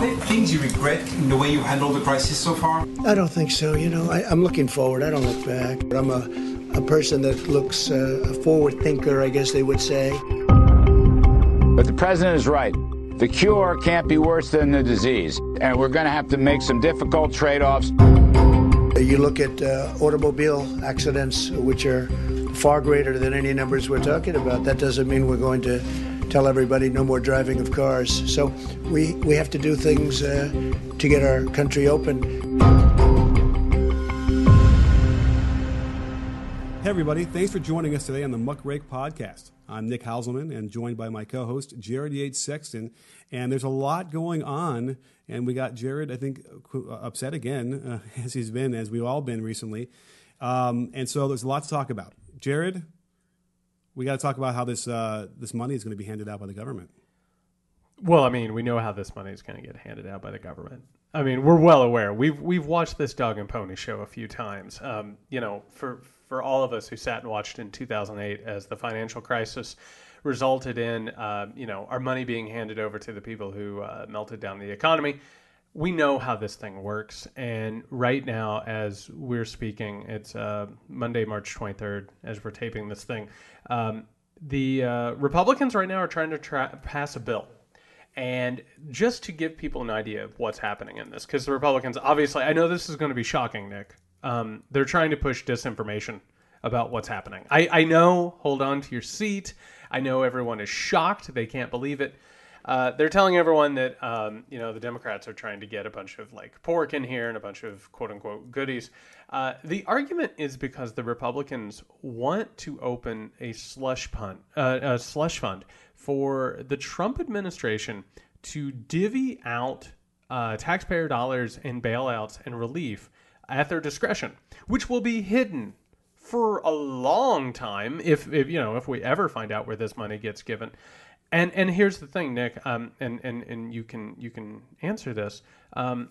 there things you regret in the way you handled the crisis so far? I don't think so. You know, I, am looking forward. I don't look back. I'm a, a person that looks uh, a forward thinker, I guess they would say. But the president is right. The cure can't be worse than the disease, and we're going to have to make some difficult trade offs. You look at uh, automobile accidents, which are far greater than any numbers we're talking about. That doesn't mean we're going to tell everybody no more driving of cars. So we, we have to do things uh, to get our country open. Hey, everybody. Thanks for joining us today on the Muckrake Podcast. I'm Nick Hauselman and joined by my co host, Jared Yates Sexton. And there's a lot going on. And we got Jared, I think, upset again, uh, as he's been, as we've all been recently. Um, and so there's a lot to talk about. Jared, we got to talk about how this uh, this money is going to be handed out by the government. Well, I mean, we know how this money is going to get handed out by the government. I mean, we're well aware. We've we've watched this dog and pony show a few times. Um, you know, for for all of us who sat and watched in 2008 as the financial crisis resulted in, uh, you know, our money being handed over to the people who uh, melted down the economy we know how this thing works. And right now, as we're speaking, it's uh, Monday, March 23rd, as we're taping this thing. Um, the uh, Republicans right now are trying to tra- pass a bill. And just to give people an idea of what's happening in this, because the Republicans, obviously, I know this is going to be shocking, Nick. Um, they're trying to push disinformation about what's happening. I, I know, hold on to your seat. I know everyone is shocked. They can't believe it. Uh, they're telling everyone that um, you know the Democrats are trying to get a bunch of like pork in here and a bunch of quote unquote goodies. Uh, the argument is because the Republicans want to open a slush fund, uh, a slush fund for the Trump administration to divvy out uh, taxpayer dollars in bailouts and relief at their discretion, which will be hidden for a long time if, if you know if we ever find out where this money gets given. And and here's the thing, Nick, um, and and and you can you can answer this. Um,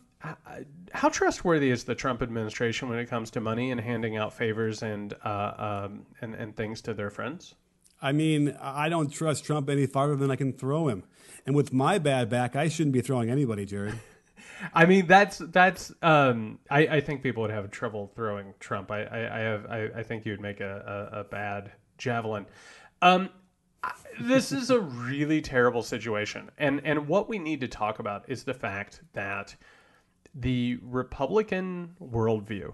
how trustworthy is the Trump administration when it comes to money and handing out favors and uh, um, and and things to their friends? I mean, I don't trust Trump any farther than I can throw him. And with my bad back, I shouldn't be throwing anybody, Jared. I mean, that's that's. Um, I, I think people would have trouble throwing Trump. I I, I have I, I think you'd make a, a, a bad javelin. Um, this is a really terrible situation. And and what we need to talk about is the fact that the Republican worldview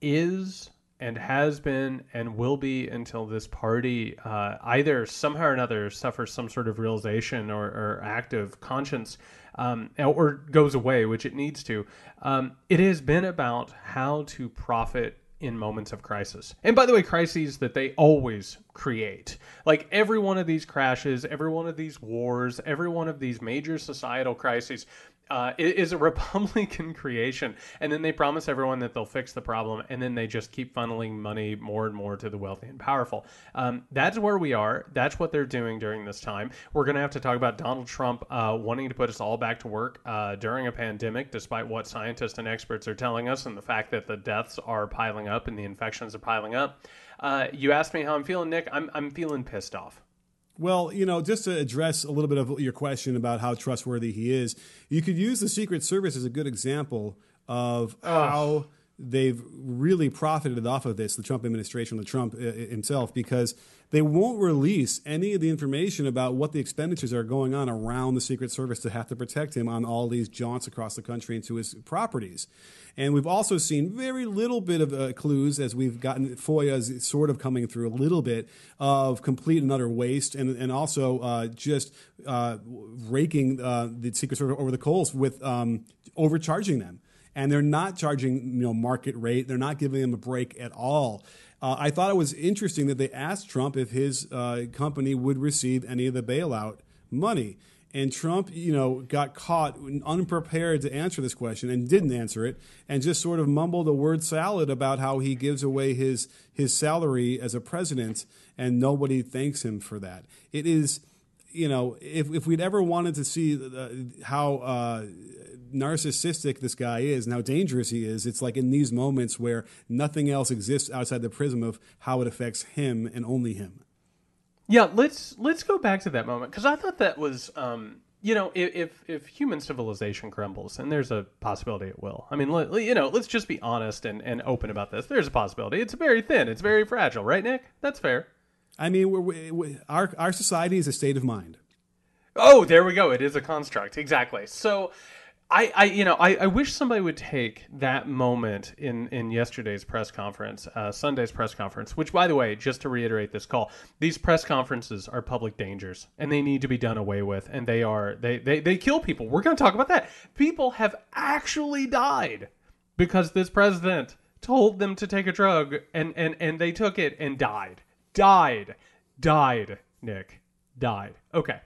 is and has been and will be until this party uh, either somehow or another suffers some sort of realization or, or act of conscience um, or goes away, which it needs to. Um, it has been about how to profit in moments of crisis. And by the way, crises that they always create. Like every one of these crashes, every one of these wars, every one of these major societal crises, uh, is a Republican creation. And then they promise everyone that they'll fix the problem, and then they just keep funneling money more and more to the wealthy and powerful. Um, that's where we are. That's what they're doing during this time. We're going to have to talk about Donald Trump uh, wanting to put us all back to work uh, during a pandemic, despite what scientists and experts are telling us, and the fact that the deaths are piling up and the infections are piling up. Uh, you asked me how I'm feeling, Nick. I'm, I'm feeling pissed off. Well, you know, just to address a little bit of your question about how trustworthy he is, you could use the Secret Service as a good example of how they've really profited off of this, the Trump administration, the Trump uh, himself, because they won't release any of the information about what the expenditures are going on around the Secret Service to have to protect him on all these jaunts across the country into his properties. And we've also seen very little bit of uh, clues as we've gotten FOIA's sort of coming through a little bit of complete and utter waste and, and also uh, just uh, raking uh, the Secret Service over the coals with um, overcharging them and they're not charging you know market rate. They're not giving them a break at all. Uh, I thought it was interesting that they asked Trump if his uh, company would receive any of the bailout money. And Trump, you know, got caught unprepared to answer this question and didn't answer it, and just sort of mumbled a word salad about how he gives away his his salary as a president, and nobody thanks him for that. It is, you know, if if we'd ever wanted to see uh, how uh, narcissistic this guy is and how dangerous he is, it's like in these moments where nothing else exists outside the prism of how it affects him and only him. Yeah, let's let's go back to that moment because I thought that was, um, you know, if, if human civilization crumbles, and there's a possibility it will. I mean, let, you know, let's just be honest and, and open about this. There's a possibility. It's very thin. It's very fragile, right, Nick? That's fair. I mean, we're, we, we, our our society is a state of mind. Oh, there we go. It is a construct. Exactly. So I, I you know, I, I wish somebody would take that moment in, in yesterday's press conference, uh, Sunday's press conference, which, by the way, just to reiterate this call, these press conferences are public dangers and they need to be done away with. And they are, they, they, they kill people. We're going to talk about that. People have actually died because this president told them to take a drug and, and, and they took it and died. Died. Died, Nick. Died. Okay.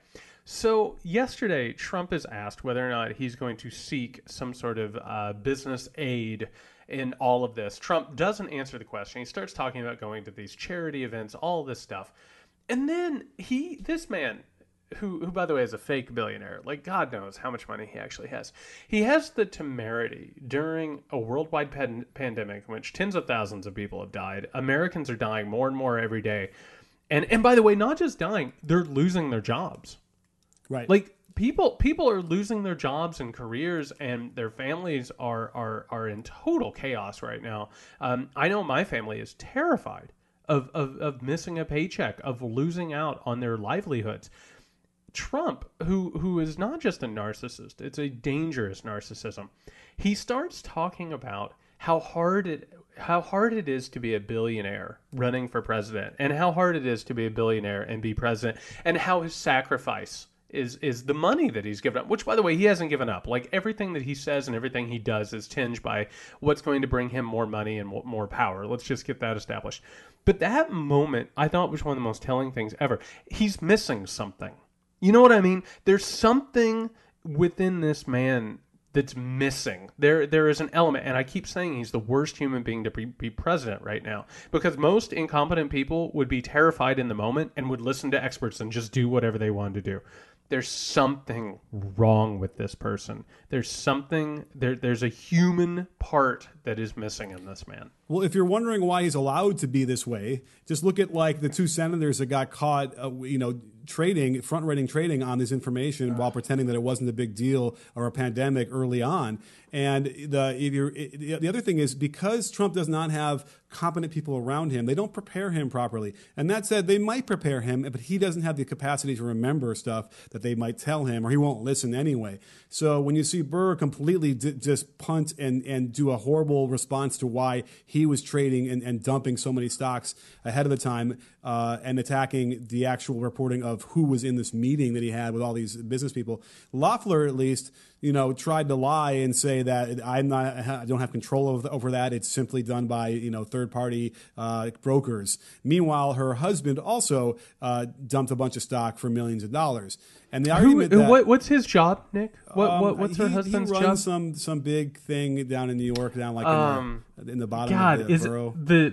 So, yesterday, Trump is asked whether or not he's going to seek some sort of uh, business aid in all of this. Trump doesn't answer the question. He starts talking about going to these charity events, all this stuff. And then he, this man, who, who by the way is a fake billionaire, like God knows how much money he actually has, he has the temerity during a worldwide pan- pandemic in which tens of thousands of people have died. Americans are dying more and more every day. And, and by the way, not just dying, they're losing their jobs. Right. Like people people are losing their jobs and careers and their families are are are in total chaos right now. Um, I know my family is terrified of, of of missing a paycheck, of losing out on their livelihoods. Trump, who who is not just a narcissist, it's a dangerous narcissism. He starts talking about how hard it how hard it is to be a billionaire running for president and how hard it is to be a billionaire and be president and how his sacrifice is is the money that he's given up which by the way he hasn't given up. Like everything that he says and everything he does is tinged by what's going to bring him more money and more power. Let's just get that established. But that moment i thought was one of the most telling things ever. He's missing something. You know what i mean? There's something within this man that's missing. There, there is an element, and I keep saying he's the worst human being to be, be, president right now because most incompetent people would be terrified in the moment and would listen to experts and just do whatever they wanted to do there's something wrong with this person. There's something there. There's a human part that is missing in this man. Well, if you're wondering why he's allowed to be this way, just look at like the two senators that got caught, uh, you know, trading, front running trading on this information while pretending that it wasn't a big deal or a pandemic early on. And the if you're, the other thing is because Trump does not have competent people around him, they don't prepare him properly. And that said, they might prepare him, but he doesn't have the capacity to remember stuff that they might tell him, or he won't listen anyway. So when you see Burr completely d- just punt and and do a horrible response to why he was trading and, and dumping so many stocks ahead of the time uh, and attacking the actual reporting of who was in this meeting that he had with all these business people, Loeffler at least you know, tried to lie and say that I'm not, I don't have control over, over that. It's simply done by, you know, third party uh, brokers. Meanwhile, her husband also uh, dumped a bunch of stock for millions of dollars. And the argument Who, that, what, what's his job, Nick? What, um, what what's he, her husband's he runs job? Some some big thing down in New York, down like Um, in, the, in the bottom God, of the is borough. it the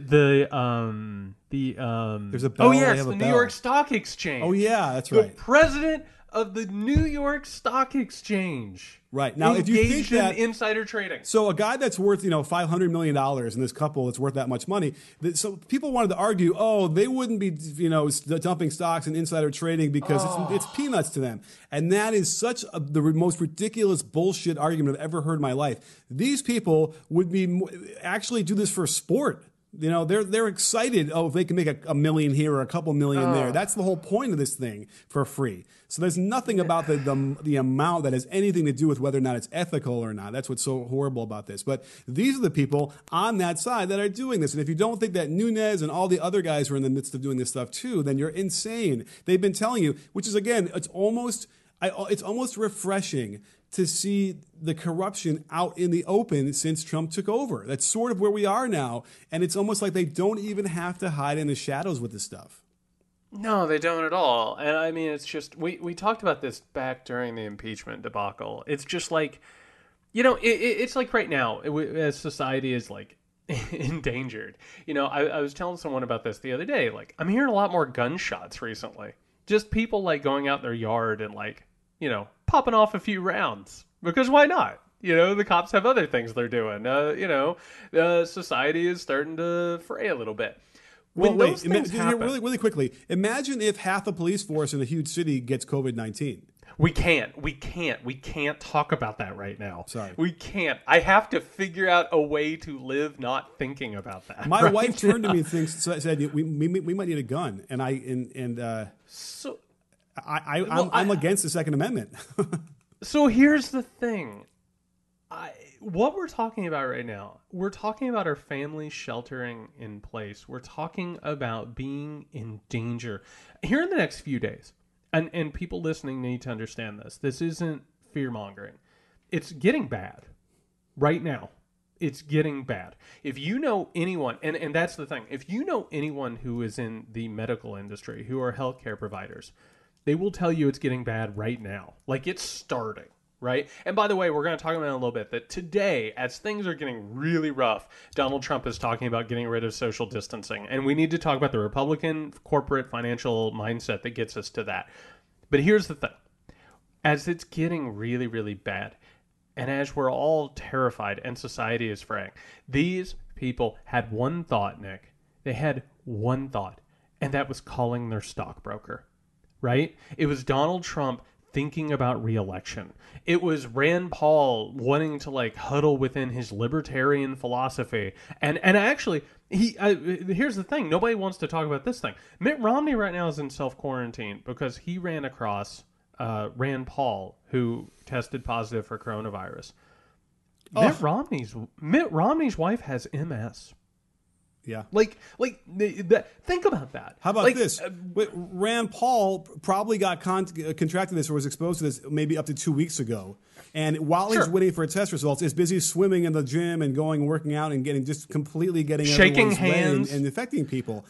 the um the um? There's a oh bell, they yes, the New. York Stock Exchange. oh yeah, that's the right. president of the New York Stock Exchange. Right. Now, if you think engaged that- in insider trading. So a guy that's worth you know five hundred million dollars in this couple that's worth that much money. that- So people wanted to argue, oh, they wouldn't be you know dumping stocks and insider trading because it's, oh. it's peanuts to them, and that is such a, the most ridiculous bullshit argument I've ever heard in my life. These people would be actually do this for sport. You know, they're they're excited. Oh, if they can make a, a million here or a couple million there. Oh. That's the whole point of this thing for free. So there's nothing about the, the the amount that has anything to do with whether or not it's ethical or not. That's what's so horrible about this. But these are the people on that side that are doing this. And if you don't think that Nunes and all the other guys were in the midst of doing this stuff too, then you're insane. They've been telling you, which is again, it's almost I, it's almost refreshing to see the corruption out in the open since Trump took over. That's sort of where we are now. And it's almost like they don't even have to hide in the shadows with this stuff. No, they don't at all. And I mean, it's just we we talked about this back during the impeachment debacle. It's just like, you know, it, it, it's like right now, it, as society is like endangered. You know, I, I was telling someone about this the other day. Like, I'm hearing a lot more gunshots recently. Just people like going out their yard and like, you know, popping off a few rounds because why not? You know, the cops have other things they're doing. Uh, you know, uh, society is starting to fray a little bit. Well, When wait, those ima- things happen- really, really quickly. Imagine if half the police force in a huge city gets COVID 19. We can't. We can't. We can't talk about that right now. Sorry. We can't. I have to figure out a way to live not thinking about that. My right wife turned to me and thinks, said, we, we, we might need a gun. And I, and, and, uh, So, I, I, I'm against the Second Amendment. so here's the thing. I, what we're talking about right now, we're talking about our families sheltering in place. We're talking about being in danger here in the next few days. And and people listening need to understand this. This isn't fear mongering. It's getting bad right now. It's getting bad. If you know anyone, and, and that's the thing, if you know anyone who is in the medical industry, who are healthcare providers, they will tell you it's getting bad right now. Like it's starting, right? And by the way, we're going to talk about in a little bit that today, as things are getting really rough, Donald Trump is talking about getting rid of social distancing. And we need to talk about the Republican corporate financial mindset that gets us to that. But here's the thing as it's getting really, really bad, and as we're all terrified and society is fraying, these people had one thought, Nick. They had one thought, and that was calling their stockbroker, right? It was Donald Trump thinking about reelection. It was Rand Paul wanting to like huddle within his libertarian philosophy. And and actually, he uh, here's the thing, nobody wants to talk about this thing. Mitt Romney right now is in self-quarantine because he ran across uh, Rand Paul, who tested positive for coronavirus. Mitt Romney's Mitt Romney's wife has MS. yeah. Like, like, think about that. How about Like, this? uh, Rand Paul probably got con- contracted this or was exposed to this maybe up to two weeks ago. And while he's waiting for test results, is busy swimming in the gym and going working out and getting just completely getting Shaking way and- hands. and affecting people.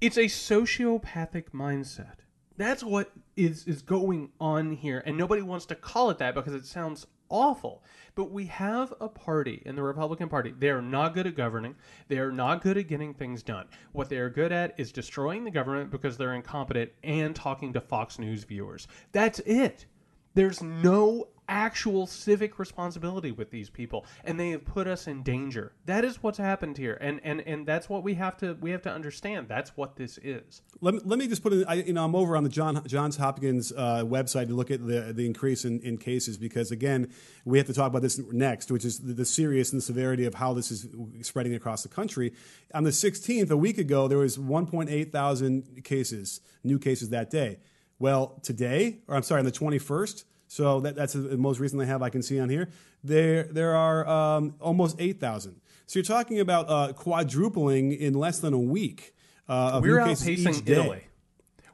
it's a sociopathic mindset. That's what is is going on here, and nobody wants to call it that because it sounds awful. But we have a party in the Republican Party. They are not good at governing. They are not good at getting things done. What they are good at is destroying the government because they're incompetent and talking to Fox News viewers. That's it. There's no actual civic responsibility with these people and they have put us in danger. That is what's happened here. And and and that's what we have to we have to understand. That's what this is. Let me, let me just put in, I, you know, I'm over on the John, Johns Hopkins uh, website to look at the, the increase in, in cases because, again, we have to talk about this next, which is the, the serious and severity of how this is spreading across the country. On the 16th, a week ago, there was 1.8 thousand cases, new cases that day. Well, today, or I'm sorry, on the 21st, so that, that's the most recent they have I can see on here, there, there are um, almost 8,000. So you're talking about uh, quadrupling in less than a week. Uh, of We're new cases each outpacing. Italy.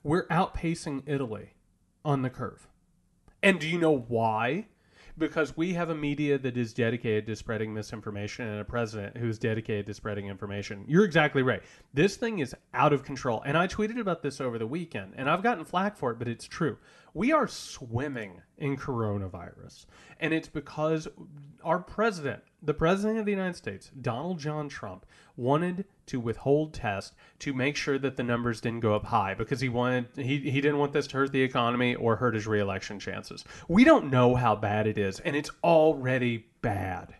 We're outpacing Italy on the curve. And do you know why? Because we have a media that is dedicated to spreading misinformation and a president who's dedicated to spreading information. You're exactly right. This thing is out of control. And I tweeted about this over the weekend, and I've gotten flack for it, but it's true. We are swimming in coronavirus. And it's because our president, the president of the United States, Donald John Trump, wanted to withhold tests to make sure that the numbers didn't go up high because he wanted he, he didn't want this to hurt the economy or hurt his reelection chances. We don't know how bad it is, and it's already bad.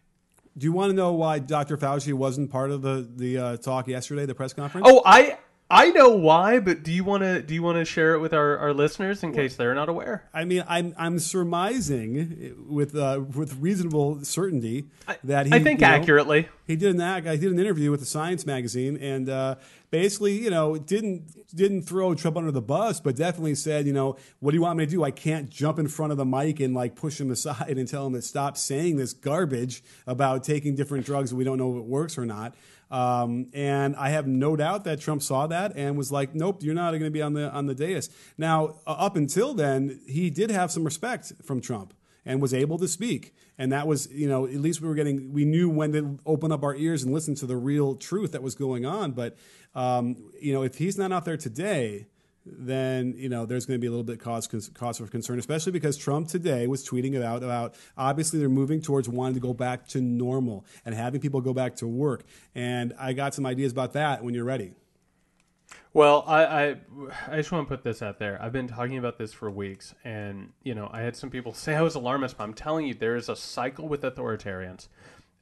Do you want to know why Dr. Fauci wasn't part of the the uh, talk yesterday, the press conference? Oh, I I know why, but do you want to do you want to share it with our, our listeners in case they're not aware? I mean, I'm I'm surmising with uh, with reasonable certainty that he. I think you know, accurately. He did an act. I did an interview with the Science magazine, and uh, basically, you know, didn't didn't throw Trump under the bus, but definitely said, you know, what do you want me to do? I can't jump in front of the mic and like push him aside and tell him to stop saying this garbage about taking different drugs and we don't know if it works or not. Um, and I have no doubt that Trump saw that and was like, "Nope, you're not going to be on the on the dais." Now, uh, up until then, he did have some respect from Trump and was able to speak. And that was, you know, at least we were getting, we knew when to open up our ears and listen to the real truth that was going on. But, um, you know, if he's not out there today, then you know there's going to be a little bit cause cause for concern, especially because Trump today was tweeting about about obviously they're moving towards wanting to go back to normal and having people go back to work. And I got some ideas about that when you're ready. Well, I, I I just want to put this out there. I've been talking about this for weeks, and you know, I had some people say I was alarmist, but I'm telling you, there is a cycle with authoritarians.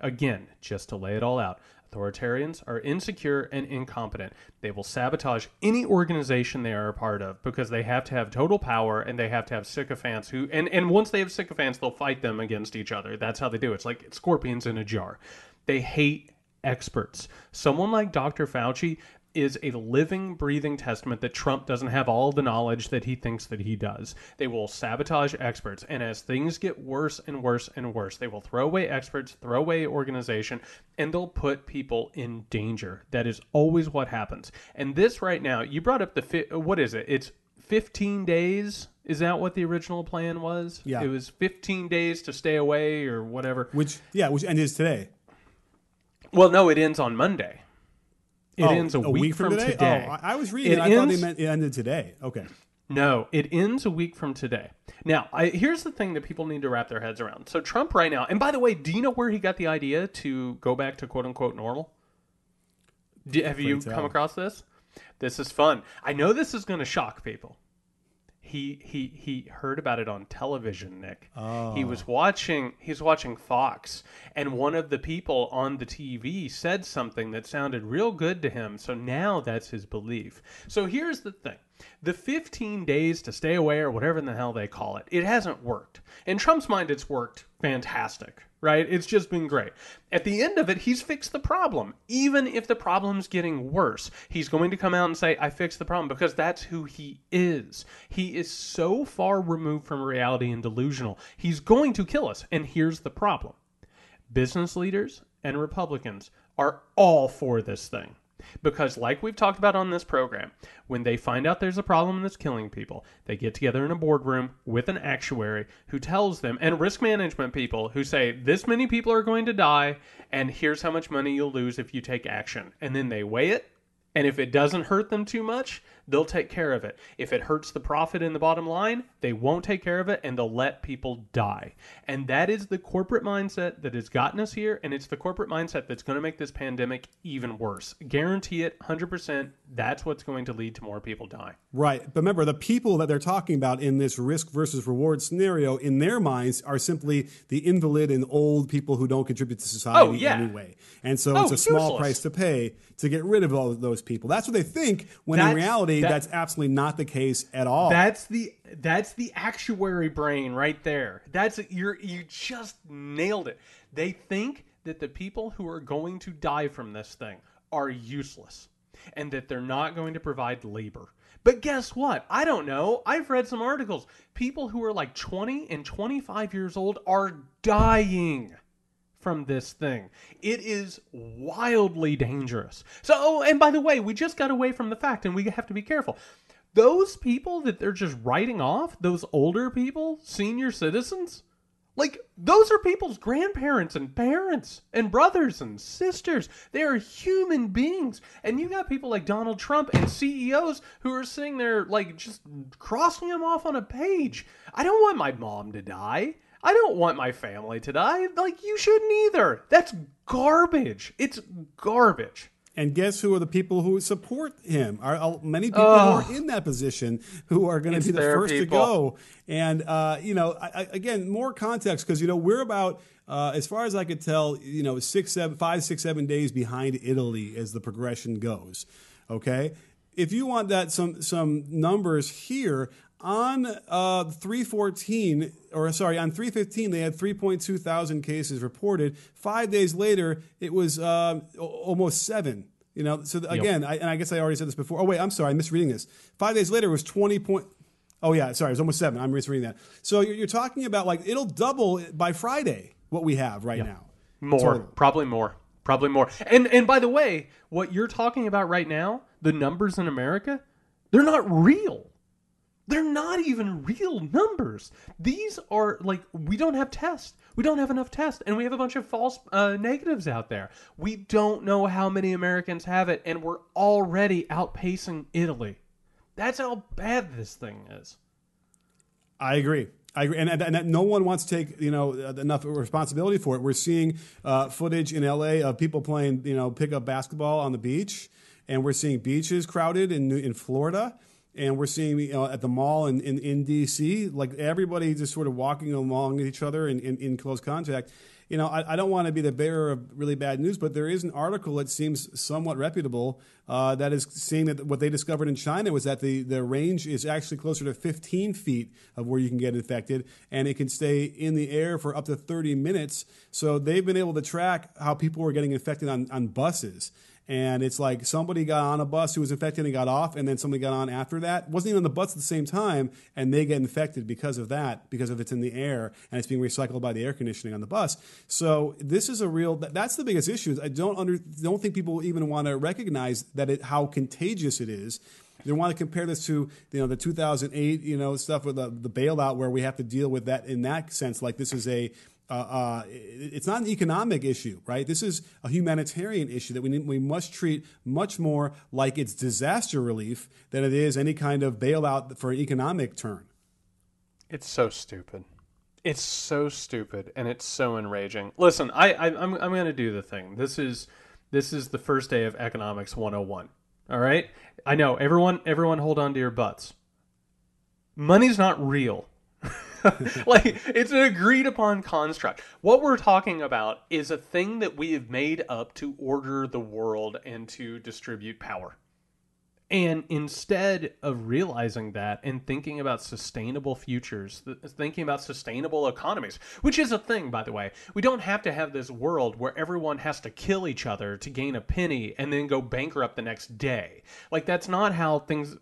Again, just to lay it all out, Authoritarians are insecure and incompetent. They will sabotage any organization they are a part of because they have to have total power and they have to have sycophants who and, and once they have sycophants they'll fight them against each other. That's how they do it. It's like scorpions in a jar. They hate experts. Someone like Dr. Fauci is a living, breathing testament that Trump doesn't have all the knowledge that he thinks that he does. They will sabotage experts, and as things get worse and worse and worse, they will throw away experts, throw away organization, and they'll put people in danger. That is always what happens. And this right now, you brought up the fi- what is it? It's 15 days. Is that what the original plan was? Yeah. It was 15 days to stay away or whatever. Which yeah, which ends today. Well, no, it ends on Monday. It Oh, ends a, week, from, today. Oh, I, I was reading. It I thought they meant it ended today. Okay. No, it ends a week from today. Now, I, here's the thing that people need to wrap their heads around. So, Trump right now, and by the way, do you know where he got the idea to go back to quote unquote normal? Do, have you come across this? This is fun. I know this is going to shock people. He he he heard about it on television, Nick. He was oh. watching he's watching Fox and one of the people on the TV said something that sounded real good to him. So now that's his belief. So here's the thing. The 15 days to stay away or whatever in the hell they call it. It hasn't worked. In Trump's mind it's worked fantastic, right? It's just been great. At the end of it, he's fixed the problem. Even if the problem's getting worse, he's going to come out and say, I fixed the problem because that's who he is. He is so far removed from reality and delusional. He's going to kill us. And here's the problem business leaders and Republicans are all for this thing. Because, like we've talked about on this program, when they find out there's a problem that's killing people, they get together in a boardroom with an actuary who tells them, and risk management people who say, This many people are going to die, and here's how much money you'll lose if you take action. And then they weigh it, and if it doesn't hurt them too much, they'll take care of it. If it hurts the profit in the bottom line, they won't take care of it and they'll let people die. And that is the corporate mindset that has gotten us here. And it's the corporate mindset that's going to make this pandemic even worse. Guarantee it 100%. That's what's going to lead to more people dying. Right. But remember, the people that they're talking about in this risk versus reward scenario, in their minds, are simply the invalid and old people who don't contribute to society Oh, yeah. anyway. And so Oh, it's a small useless. price to pay to get rid of all those people. That's what they think, when in That's- that- that's absolutely not the case at all. That's the that's the actuary brain right there. That's you're you just nailed it. They think that the people who are going to die from this thing are useless and that they're not going to provide labor. But guess what? I don't know. I've read some articles. People who are like 20 and 25 years old are dying from this thing. It is wildly dangerous. So, oh, and by the way, we just got away from the fact, and we have to be careful. Those people that they're just writing off, those older people, senior citizens, like those are people's grandparents and parents and brothers and sisters. They are human beings. And you got people like Donald Trump and CEOs who are sitting there like just crossing them off on a page. I don't want my mom to die. I don't want my family to die. Like you shouldn't either. That's garbage. It's garbage. And guess who are the people who support him? Are uh, many people who are in that position who are going to be the first people. to go? And uh, you know, I, I, again, more context because you know we're about, uh, as far as I could tell, you know, six, seven, five, six, seven days behind Italy as the progression goes. Okay, if you want that some some numbers here on uh, 314 or sorry on 315 they had 3.2 thousand cases reported. Five days later it was uh, almost seven you know? So again I, and i guess i already said this before. Oh wait i'm sorry i'm misreading this. Five days later it was 20 point oh yeah sorry it was almost seven. I'm misreading that. So you're, you're talking about like it'll double by friday what we have right now. More, Total. probably more, probably more. And and by the way, what you're talking about right now, the numbers in America, they're not real. They're not even real numbers. These are like we don't have tests. We don't have enough tests, and we have a bunch of false uh, negatives out there. We don't know how many Americans have it, and we're already outpacing Italy. That's how bad this thing is. I agree. I agree, and, and, that no one wants to take you know uh, enough responsibility for it. We're seeing uh, footage in LA of people playing you know pickup basketball on the beach, and we're seeing beaches crowded in in Florida. And we're seeing you know, at the mall in, in, in DC, like everybody just sort of walking along with each other in, in, in close contact. You know, I, I don't want to be the bearer of really bad news, but there is an article that seems somewhat reputable uh, that is saying that what they discovered in China was that the, the range is actually closer to 15 feet of where you can get infected, and it can stay in the air for up to 30 minutes. So they've been able to track how people were getting infected on, on buses and it's like somebody got on a bus who was infected and got off, and then somebody got on after that. wasn't even on the bus at the same time, and they get infected because of that, because of it's in the air and it's being recycled by the air conditioning on the bus. So this is a real. That's the biggest issue. I don't under don't think people even want to recognize that it how contagious it is. They want to compare this to you know the 2008 you know stuff with the, the bailout where we have to deal with that in that sense. Like this is a uh, uh, it's not an economic issue, right? This is a humanitarian issue that we need, we must treat much more like it's disaster relief than it is any kind of bailout for an economic turn. It's so stupid. It's so stupid, and it's so enraging. Listen, I, I I'm I'm going to do the thing. This is this is the first day of economics 101. All right, I know everyone. Everyone, hold on to your butts. Money's not real. like it's an agreed upon construct. What we're talking about is a thing that we have made up to order the world and to distribute power. And instead of realizing that and thinking about sustainable futures, thinking about sustainable economies, which is a thing, by the way, we don't have to have this world where everyone has to kill each other to gain a penny and then go bankrupt the next day. Like, that's not how things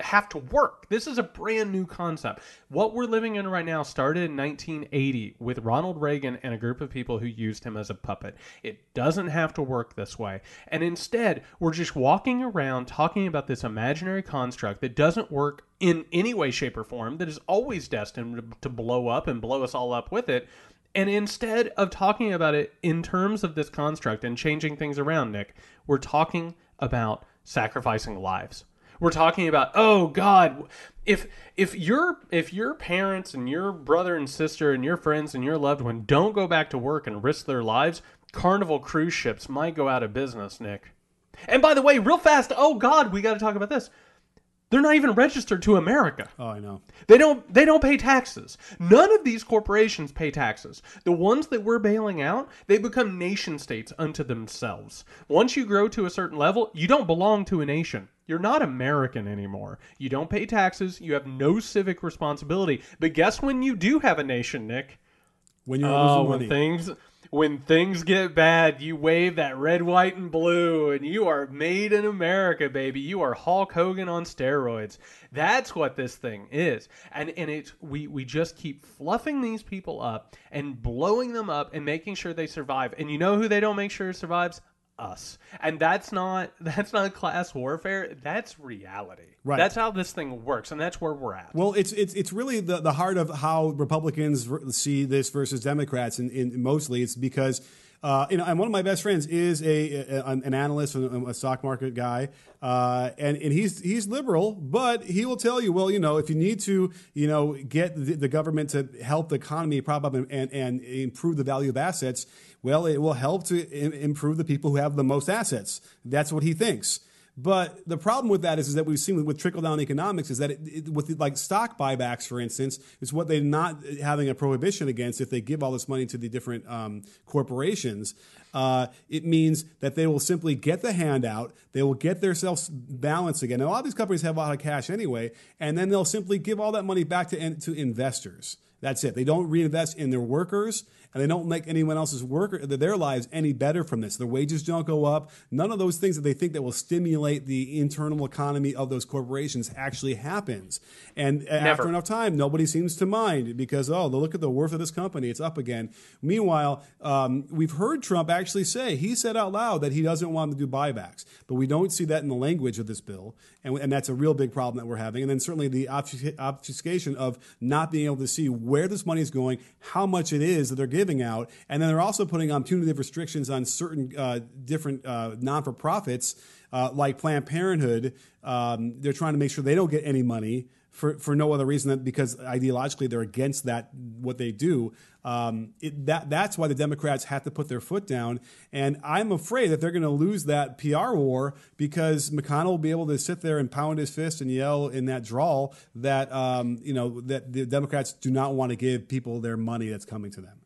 have to work. This is a brand new concept. What we're living in right now started in 1980 with Ronald Reagan and a group of people who used him as a puppet. It doesn't have to work this way. And instead, we're just walking around talking about this imaginary construct that doesn't work in any way, shape, or form, that is always destined to blow up and blow us all up with it. And instead of talking about it in terms of this construct and changing things around, Nick, we're talking about sacrificing lives we're talking about oh god if if your if your parents and your brother and sister and your friends and your loved one don't go back to work and risk their lives carnival cruise ships might go out of business nick. And by the way real fast oh god we got to talk about this they're not even registered to America. Oh, I know. They don't they don't pay taxes. None of these corporations pay taxes. The ones that we're bailing out, they become nation states unto themselves. Once you grow to a certain level, you don't belong to a nation. You're not American anymore. You don't pay taxes, you have no civic responsibility. But guess when you do have a nation, Nick? When you're oh, losing when money. things when things get bad, you wave that red, white, and blue, and you are made in America, baby. You are Hulk Hogan on steroids. That's what this thing is, and and it's we we just keep fluffing these people up and blowing them up and making sure they survive. And you know who they don't make sure survives? Us and that's not that's not class warfare that's reality Right. that's how this thing works and that's where we're at Well, it's it's it's really the, the heart of how Republicans see this versus Democrats, and, and mostly it's because. Uh, you know, and one of my best friends is a, a an analyst, a, a stock market guy, uh, and and he's he's liberal, but he will tell you, well, you know, if you need to, you know, get the, the government to help the economy prop up and, and, and improve the value of assets, well, it will help to im- improve the people who have the most assets. That's what he thinks. But the problem with that is, is that we've seen with, with trickle down economics is that it, it, with like stock buybacks, for instance, is what they're not having a prohibition against. If they give all this money to the different um, corporations, uh, it means that they will simply get the handout, they will get their themselves balanced again. Now, a lot of these companies have a lot of cash anyway, and then they'll simply give all that money back to to investors. That's it. They don't reinvest in their workers and they don't make anyone else's work or their lives any better from this. Their wages don't go up. None of those things that they think that will stimulate the internal economy of those corporations actually happens. And after enough time, nobody seems to mind because oh, look at the worth of this company; it's up again. Meanwhile, um, we've heard Trump actually say he said out loud that he doesn't want to do buybacks, but we don't see that in the language of this bill, and, and that's a real big problem that we're having. And then certainly the obfuscation of not being able to see where this money is going, how much it is that they're giving out, and then they're also putting on punitive restrictions on certain uh, different uh, non for profits uh, like Planned Parenthood. Um, they're trying to make sure they don't get any money for, for no other reason than because ideologically they're against that what they do. Um, it, that that's why the Democrats have to put their foot down, and I'm afraid that they're going to lose that PR war because McConnell will be able to sit there and pound his fist and yell in that drawl that um, you know that the Democrats do not want to give people their money that's coming to them.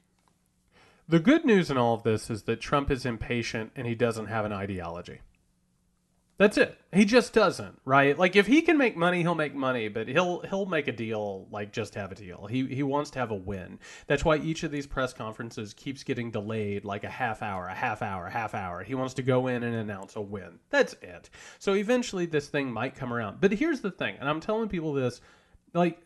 The good news in all of this is that Trump is impatient and he doesn't have an ideology. That's it. He just doesn't, right? Like if he can make money, he'll make money, but he'll he'll make a deal like just have a deal. He he wants to have a win. That's why each of these press conferences keeps getting delayed like a half hour, a half hour, a half hour. He wants to go in and announce a win. That's it. So eventually this thing might come around. But here's the thing, and I'm telling people this like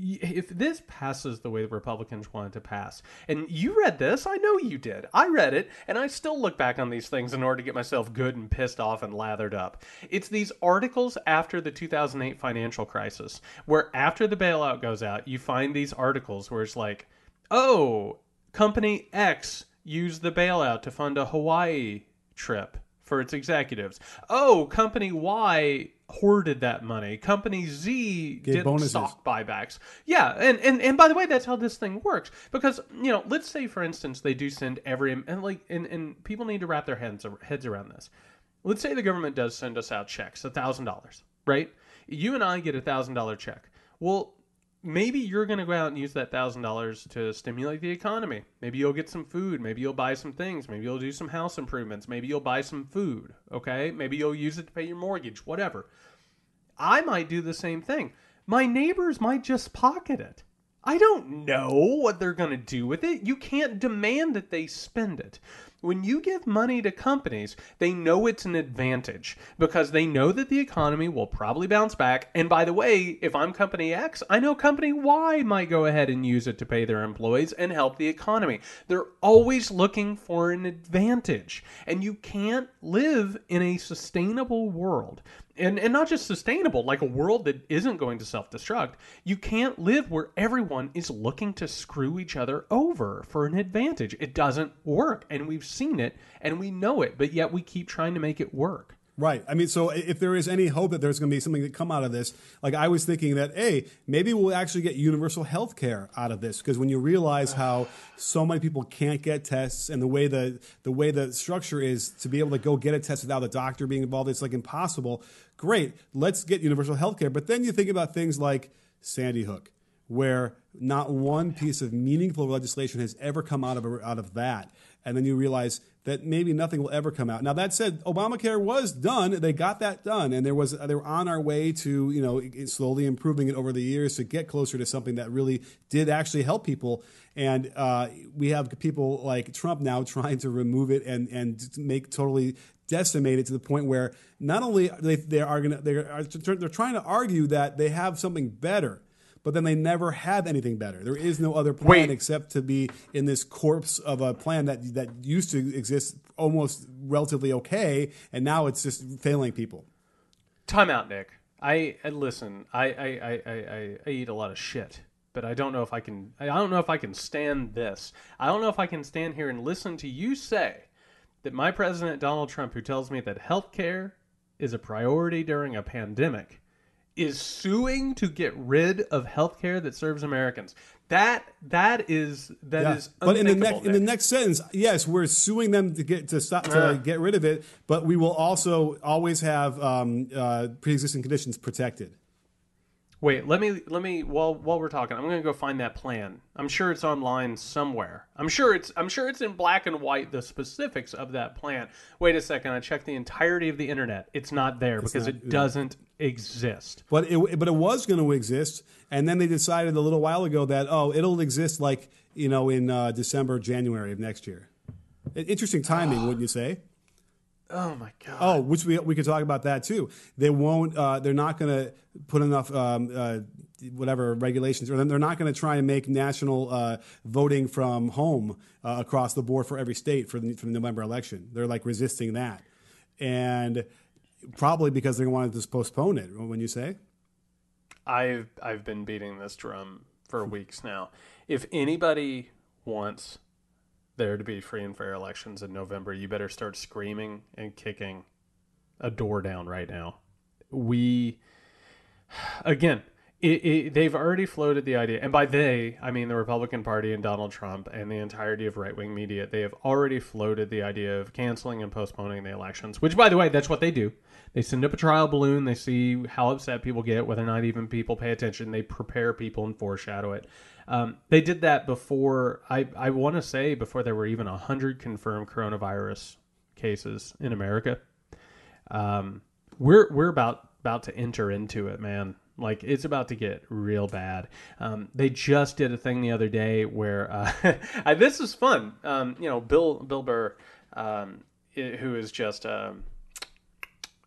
if this passes the way the Republicans want it to pass, and mm. you read this, I know you did. I read it, and I still look back on these things in order to get myself good and pissed off and lathered up. It's these articles after the 2008 financial crisis, where after the bailout goes out, you find these articles where it's like, oh, company X used the bailout to fund a Hawaii trip for its executives. Oh, company Y hoarded that money. Company Z Gave did bonuses. stock buybacks. Yeah, and, and and by the way, that's how this thing works. Because you know, let's say for instance they do send every and like and, and people need to wrap their heads heads around this. Let's say the government does send us out checks, a thousand dollars, right? You and I get a thousand dollar check. Well, maybe you're going to go out and use that thousand dollars to stimulate the economy. Maybe you'll get some food. Maybe you'll buy some things. Maybe you'll do some house improvements. Maybe you'll buy some food. Okay. Maybe you'll use it to pay your mortgage, whatever. I might do the same thing. My neighbors might just pocket it. I don't know what they're going to do with it. You can't demand that they spend it. When you give money to companies, they know it's an advantage because they know that the economy will probably bounce back. And by the way, if I'm company X, I know company Y might go ahead and use it to pay their employees and help the economy. They're always looking for an advantage. And you can't live in a sustainable world and and not just sustainable like a world that isn't going to self-destruct you can't live where everyone is looking to screw each other over for an advantage it doesn't work and we've seen it and we know it but yet we keep trying to make it work Right. I mean, so if there is any hope that there's going to be something that come out of this, like I was thinking that, hey, maybe we'll actually get universal health care out of this because when you realize how so many people can't get tests and the way the the way the structure is to be able to go get a test without the doctor being involved, it's like impossible. Great, let's get universal health care. But then you think about things like Sandy Hook, where not one piece of meaningful legislation has ever come out of out of that, and then you realize that maybe nothing will ever come out. Now that said, Obamacare was done; they got that done, and there was they were on our way to you know slowly improving it over the years to get closer to something that really did actually help people. And uh, we have people like Trump now trying to remove it and and make totally decimate it to the point where not only they they are going to they're they're trying to argue that they have something better but then they never have anything better. There is no other plan Wait. except to be in this corpse of a plan that that used to exist almost relatively okay, and now it's just failing people. time out nick i, I listen I, I, I, I, I eat a lot of shit but i don't know if i can i don't know if i can stand this i don't know if i can stand here and listen to you say that my president donald trump who tells me that healthcare is a priority during a pandemic is suing to get rid of healthcare that serves Americans. That that is that Yeah. is but in the next in the next sentence, yes, we're suing them to get to stop to Uh. get rid of it, but we will also always have um, uh, pre-existing conditions protected. Wait, let me let me while while we're talking, I'm gonna go find that plan. I'm sure it's online somewhere. I'm sure it's I'm sure it's in black and white the specifics of that plan. Wait a second, I checked the entirety of the internet. It's not there because not- it doesn't exist. But it, but it was going to exist, and then they decided a little while ago that oh, it'll exist like you know in uh, December, January of next year. Interesting timing, wouldn't you say? Oh my god. Oh, which we we could talk about that too. They won't. Uh, they're not going to put enough um, uh, whatever regulations, or they're not going to try and make national uh, voting from home uh, across the board for every state for the, for the November election. They're like resisting that, and probably because they wanted to postpone it. When you say, I've I've been beating this drum for weeks now. If anybody wants there to be free and fair elections in November, you better start screaming and kicking a door down right now. We again, it, it, they've already floated the idea, and by they, I mean the Republican Party and Donald Trump and the entirety of right wing media. They have already floated the idea of canceling and postponing the elections, which, by the way, that's what they do. They send up a trial balloon, they see how upset people get, whether or not even people pay attention, they prepare people and foreshadow it. Um, they did that before, I, I want to say, before there were even 100 confirmed coronavirus cases in America. Um, we're, we're about, about to enter into it, man. Like it's about to get real bad. Um, they just did a thing the other day where uh, this is fun. Um, you know, Bill Bill Barr, um, who is just a, um,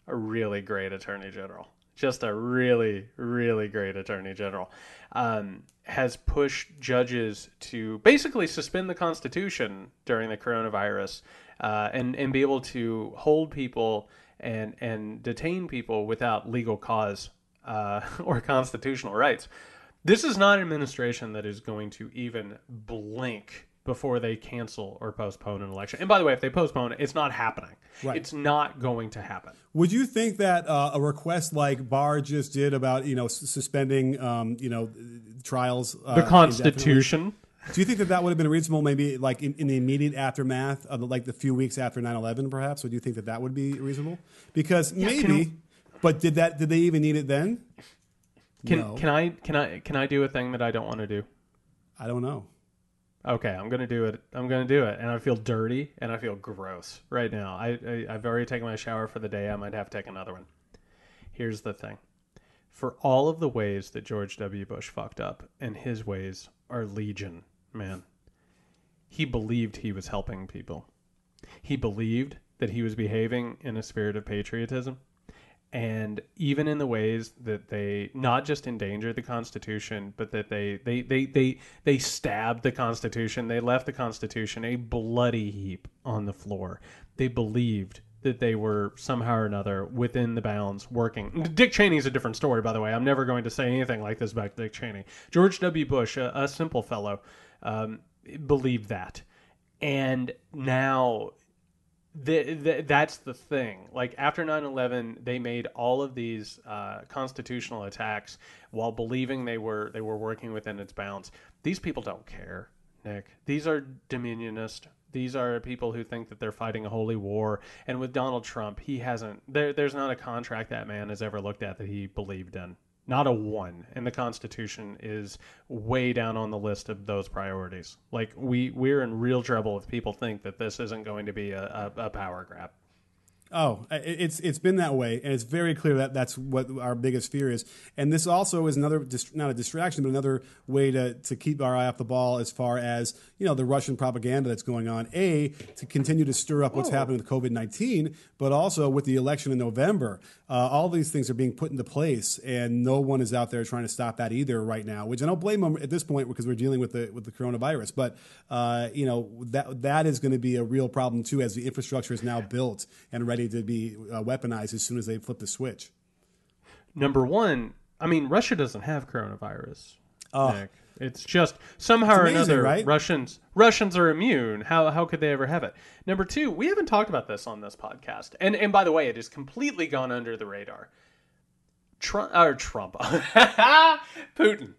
a really great attorney general, just a really really great attorney general, um, has pushed judges to basically suspend the Constitution during the coronavirus uh, and and be able to hold people and and detain people without legal cause uh, or constitutional rights. This is not an administration that is going to even blink before they cancel or postpone an election. And by the way, if they postpone it, it's not happening. Right. It's not going to happen. Would you think that uh, a request like Barr just did about you know s- suspending um, you know trials uh, the Constitution? Do you think that that would have been reasonable, maybe like in, in the immediate aftermath of the, like the few weeks after 9-11, perhaps? Would you think that that would be reasonable? Because yeah, maybe but did that? Did they even need it then? Can no. can I can I can I do a thing that I don't want to do? I don't know. Okay, I'm gonna do it. I'm gonna do it, and I feel dirty and I feel gross right now. I, I I've already taken my shower for the day. I might have to take another one. Here's the thing: for all of the ways that George W. Bush fucked up, and his ways are legion, man. He believed he was helping people. He believed that he was behaving in a spirit of patriotism and even in the ways that they not just endangered the constitution but that they they they they, they stabbed the constitution they left the constitution a bloody heap on the floor they believed that they were somehow or another within the bounds working. Dick Cheney is a different story, by the way. I'm never going to say anything like this about Dick Cheney. George W. Bush, a, a simple fellow, um, believed that. And now the, the, that's the thing. Like after 9/11, they made all of these uh, constitutional attacks while believing they were they were working within its bounds. These people don't care, Nick. These are dominionist. These are people who think that they're fighting a holy war. And with Donald Trump, he hasn't. There, there's not a contract that man has ever looked at that he believed in not a one and the constitution is way down on the list of those priorities. Like we we're in real trouble if people think that this isn't going to be a, a, a power grab Oh, it's it's been that way, and it's very clear that that's what our biggest fear is. And this also is another not a distraction, but another way to to keep our eye off the ball as far as you know the Russian propaganda that's going on. A to continue to stir up what's Whoa. happening with COVID nineteen, but also with the election in November. Uh, all these things are being put into place, and no one is out there trying to stop that either right now. Which I don't blame them at this point because we're dealing with the with the coronavirus. But uh, you know that that is going to be a real problem too as the infrastructure is now built and ready ready to be uh, weaponized as soon as they flip the switch. Number one, I mean, Russia doesn't have coronavirus. Oh. Nick. It's just somehow amazing, or another right? Russians Russians are immune. How how could they ever have it? Number two, we haven't talked about this on this podcast. And and by the way, it has completely gone under the radar. Trump or Trump. Putin.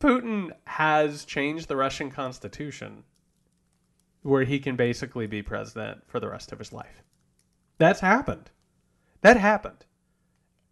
Putin has changed the Russian constitution where he can basically be president for the rest of his life. That's happened. That happened.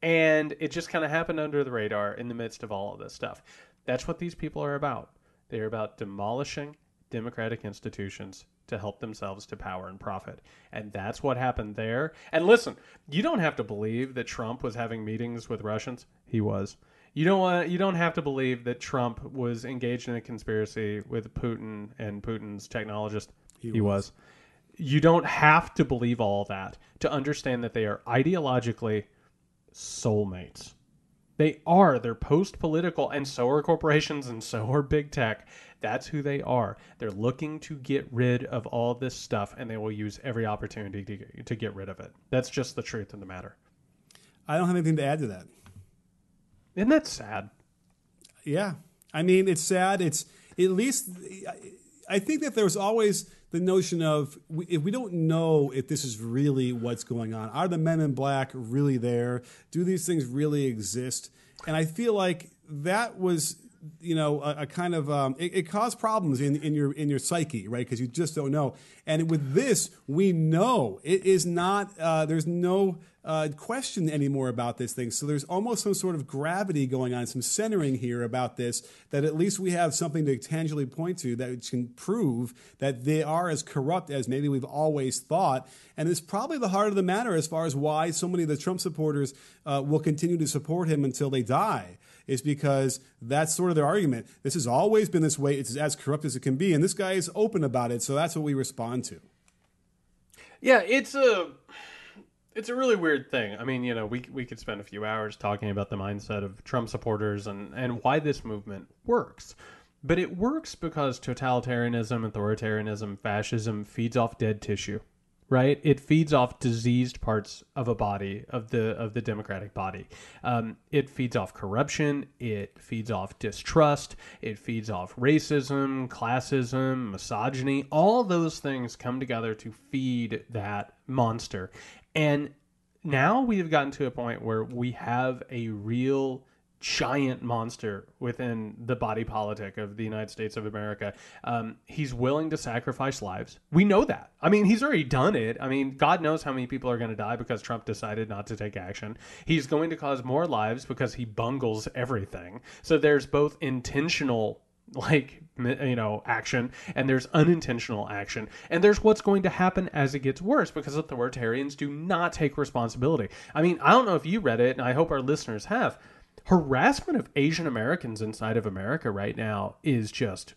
And it just kind of happened under the radar in the midst of all of this stuff. That's what these people are about. They're about demolishing democratic institutions to help themselves to power and profit. And that's what happened there. And listen, you don't have to believe that Trump was having meetings with Russians. He was. You don't want you don't have to believe that Trump was engaged in a conspiracy with Putin and Putin's technologist. He, he was. was you don't have to believe all that to understand that they are ideologically soulmates. They are. They're post political, and so are corporations, and so are big tech. That's who they are. They're looking to get rid of all this stuff, and they will use every opportunity to, to get rid of it. That's just the truth of the matter. I don't have anything to add to that. Isn't that sad? Yeah. I mean, it's sad. It's at least, I think that there's always the notion of if we don't know if this is really what's going on, are the men in black really there? Do these things really exist? And I feel like that was you know a, a kind of um, it, it, caused problems in, in your in your psyche right? Because you just don't know. And with this we know. It is not uh, there's no uh, question anymore about this thing. So there's almost some sort of gravity going on some centering here about this that at least we have something to tangibly point to that can prove that they are as corrupt as maybe we've always thought. And it's probably the heart of the matter as far as why so many of the trump supporters uh, will continue to support him until they die is because that's sort of their argument. This has always been this way. It's as corrupt as it can be, and this guy is open about it. So that's what we respond to. Yeah, it's a it's a really weird thing. I mean, you know, we we could spend a few hours talking about the mindset of Trump supporters and and why this movement works. But it works because totalitarianism, authoritarianism, fascism feeds off dead tissue right? It feeds off diseased parts of a body of the of the democratic body. Um, it feeds off corruption. It feeds off distrust. It feeds off racism, classism, misogyny. All those things come together to feed that monster. And now we have gotten to a point where we have a real giant monster within the body politic of the United States of America. Um, he's willing to sacrifice lives. We know that. I mean, he's already done it. I mean, God knows how many people are going to die because Trump decided not to take action. He's going to cause more lives because he bungles everything. So there's both intentional like you know action and there's unintentional action and there's what's going to happen as it gets worse because authoritarians do not take responsibility i mean i don't know if you read it and i hope our listeners have harassment of Asian Americans inside of America right now is just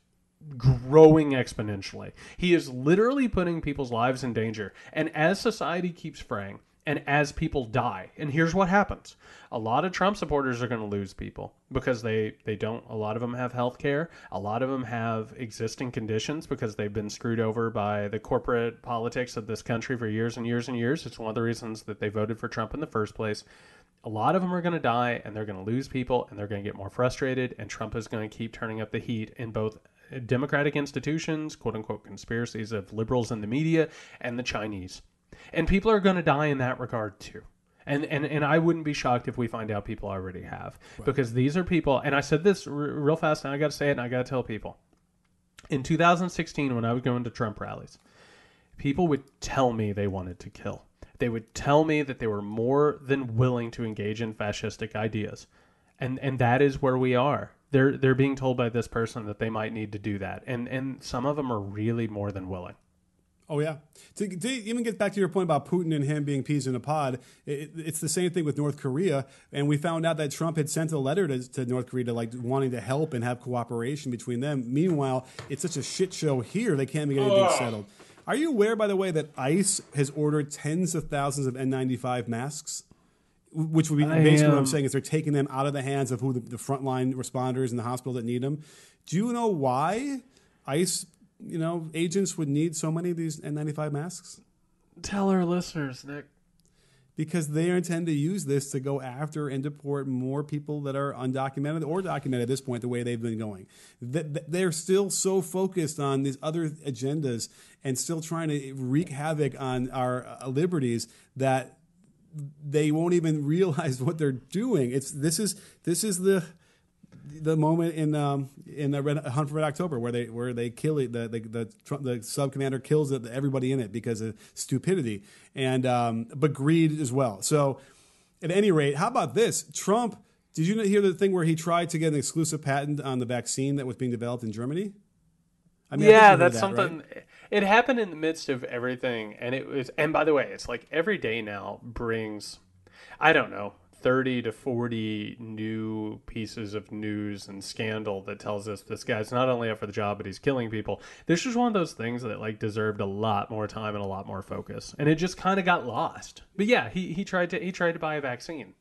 growing exponentially. He is literally putting people's lives in danger. And as society keeps fraying, and as people die, and here's what happens. A lot of Trump supporters are going to lose people because they, they don't, a lot of them have health care. A lot of them have existing conditions because they've been screwed over by the corporate politics of this country for years and years and years. It's one of the reasons that they voted for Trump in the first place a lot of them are going to die and they're going to lose people and they're going to get more frustrated and Trump is going to keep turning up the heat in both democratic institutions, quote unquote conspiracies of liberals in the media and the Chinese. And people are going to die in that regard too. And, and and I wouldn't be shocked if we find out people already have right. because these are people and I said this r- real fast and I got to say it and I got to tell people. In 2016 when I was going to Trump rallies, people would tell me they wanted to kill they would tell me that they were more than willing to engage in fascistic ideas. And and that is where we are. They're they're being told by this person that they might need to do that. And and some of them are really more than willing. Oh yeah. To, to, even get back to your point about Putin and him being peas in a pod, it, it's the same thing with North Korea. And we found out that Trump had sent a letter to, to, North Korea to like wanting to help and have cooperation between them. Meanwhile, it's such a shit show here; they can't get anything settled. Are you aware, by the way, that ICE has ordered tens of thousands of N95 masks? Which would be I basically am. what I'm saying is they're taking them out of the hands of who the, the frontline responders in the hospital that need them. Do you know why ICE, you know, agents would need so many of these N95 masks? Tell our listeners, Nick because they intend to use this to go after and deport more people that are undocumented or documented at this point, the way they've been going. They're still so focused on these other agendas and still trying to wreak havoc on our uh, liberties that they won't even realize what they're doing. It's this is this is the the moment in um, in the Red, Hunt for Red October where they where they kill it, the the the, Trump, the sub commander kills everybody in it because of stupidity and um, but greed as well. So at any rate, how about this? Trump. Did you hear the thing where he tried to get an exclusive patent on the vaccine that was being developed in Germany? I mean, yeah, that's that, something. Right? It happened in the midst of everything, and it was. And by the way, it's like every day now brings. I don't know 30 to 40 new pieces of news and scandal that tells us this guy's not only up for the job but he's killing people. This was one of those things that like deserved a lot more time and a lot more focus. And it just kind of got lost. But yeah he, he tried to he tried to buy a vaccine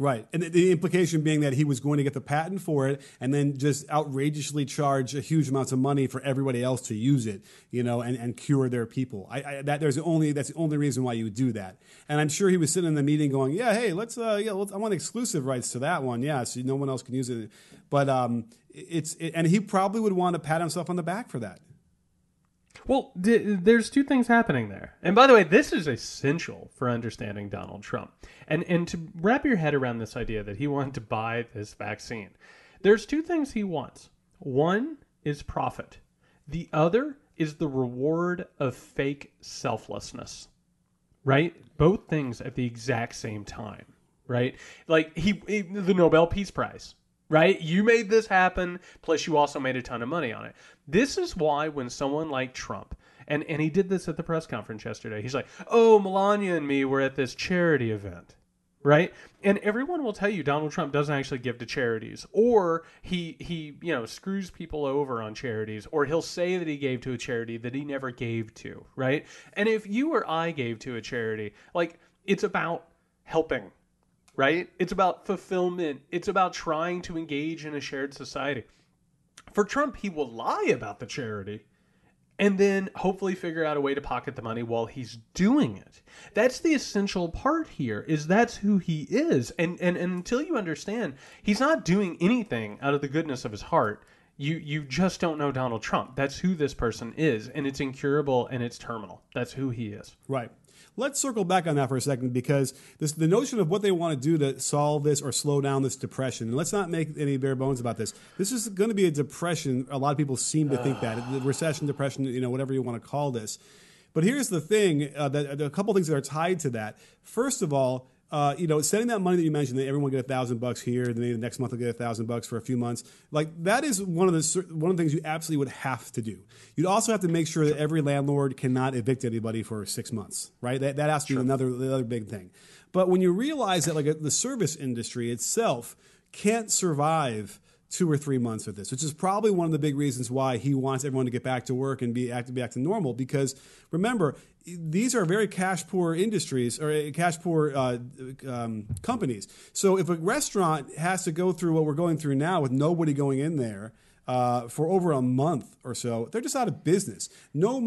Right. And the implication being that he was going to get the patent for it and then just outrageously charge a huge amounts of money for everybody else to use it, you know, and, and cure their people. I, I, that there's only that's the only reason why you would do that. And I'm sure he was sitting in the meeting going, "Yeah, hey, let's uh yeah, let's, I want exclusive rights to that one. Yeah, so no one else can use it." But um it's it, and he probably would want to pat himself on the back for that. Well, d- there's two things happening there. And by the way, this is essential for understanding Donald Trump. And and to wrap your head around this idea that he wanted to buy this vaccine. There's two things he wants. One is profit. The other is the reward of fake selflessness. Right? Both things at the exact same time. Right? Like he, he the Nobel Peace Prize. Right? You made this happen, plus you also made a ton of money on it. This is why when someone like Trump and and he did this at the press conference yesterday. He's like, "Oh, Melania and me were at this charity event." Right? And everyone will tell you Donald Trump doesn't actually give to charities or he he, you know, screws people over on charities or he'll say that he gave to a charity that he never gave to, right? And if you or I gave to a charity, like it's about helping, right? It's about fulfillment. It's about trying to engage in a shared society. For Trump, he will lie about the charity and then hopefully figure out a way to pocket the money while he's doing it. That's the essential part here is that's who he is. And, and and until you understand, he's not doing anything out of the goodness of his heart. You you just don't know Donald Trump. That's who this person is and it's incurable and it's terminal. That's who he is. Right. Let's circle back on that for a second because this, the notion of what they want to do to solve this or slow down this depression, and let's not make any bare bones about this. This is going to be a depression. A lot of people seem to think that the recession, depression, you know, whatever you want to call this. But here's the thing: uh, that a couple things that are tied to that. First of all, uh, you know, sending that money that you mentioned, that everyone get a thousand bucks here, then the next month they'll get a thousand bucks for a few months. Like that is one of the one of the things you absolutely would have to do. You'd also have to make sure that every landlord cannot evict anybody for six months, right? That that has to be another another big thing. But when you realize that like the service industry itself can't survive two or three months of this, which is probably one of the big reasons why he wants everyone to get back to work and be back, back to normal. Because remember, these are very cash poor industries or uh, cash poor uh, um, companies. So if a restaurant has to go through what we're going through now with nobody going in there. Uh, for over a month or so, they're just out of business. No,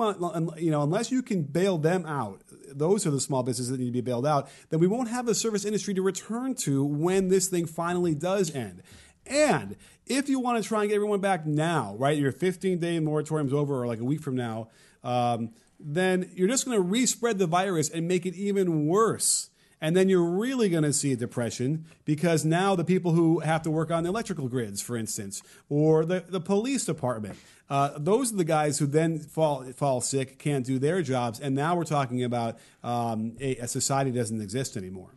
you know, unless you can bail them out, those are the small businesses that need to be bailed out. Then we won't have the service industry to return to when this thing finally does end. And if you want to try and get everyone back now, right, your 15 day moratorium is over or like a week from now, um, then you're just going to respread the virus and make it even worse. And then you're really going to see depression because now the people who have to work on the electrical grids, for instance, or the, the police department, uh, those are the guys who then fall, fall sick, can't do their jobs. And now we're talking about um, a, a society doesn't exist anymore.